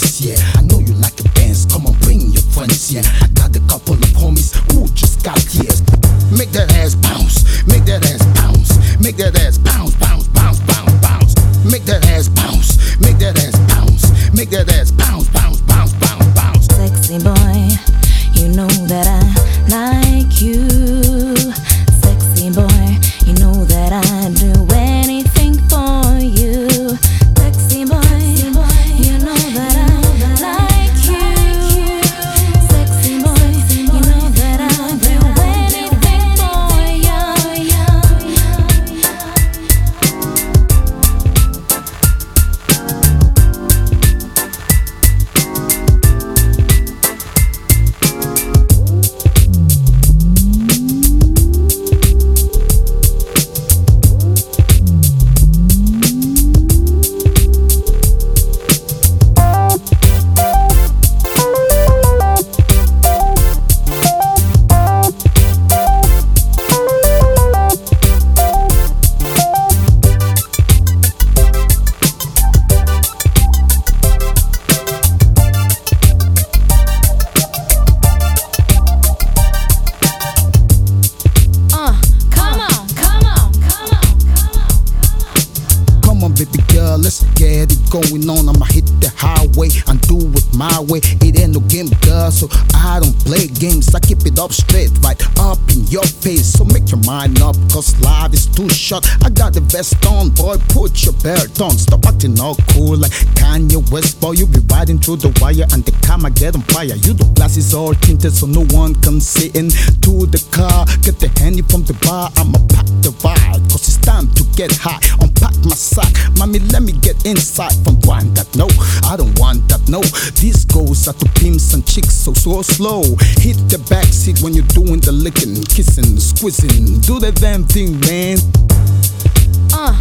this year. I know you like to dance, come on, bring your friends here. Yeah. I got a couple of homies who just got here. Make that ass bounce, make that ass bounce, make that ass bounce, bounce, bounce, bounce, bounce. Make that ass bounce, make that ass bounce, make that ass bounce, bounce, bounce, bounce, bounce. Sexy boy, you know that I. let's get it going on. I'ma hit the highway and do it my way. It ain't no game, girl, so I don't play games. I keep it up straight, right up in your face. So make your mind up, cause life is too short. I got the vest on, boy, put your belt on. Stop acting all cool like Kanye West, boy. You be riding through the wire and the camera get on fire. You the glasses all tinted so no one can see into the car. Get the handy from the bar, I'ma pack get high. Unpack my sack, mommy, let me get inside from one that no, I don't want that no. This goes out to pimps and chicks, so so slow. Hit the back seat when you're doing the licking, kissing, squeezing. Do the damn thing, man. Uh,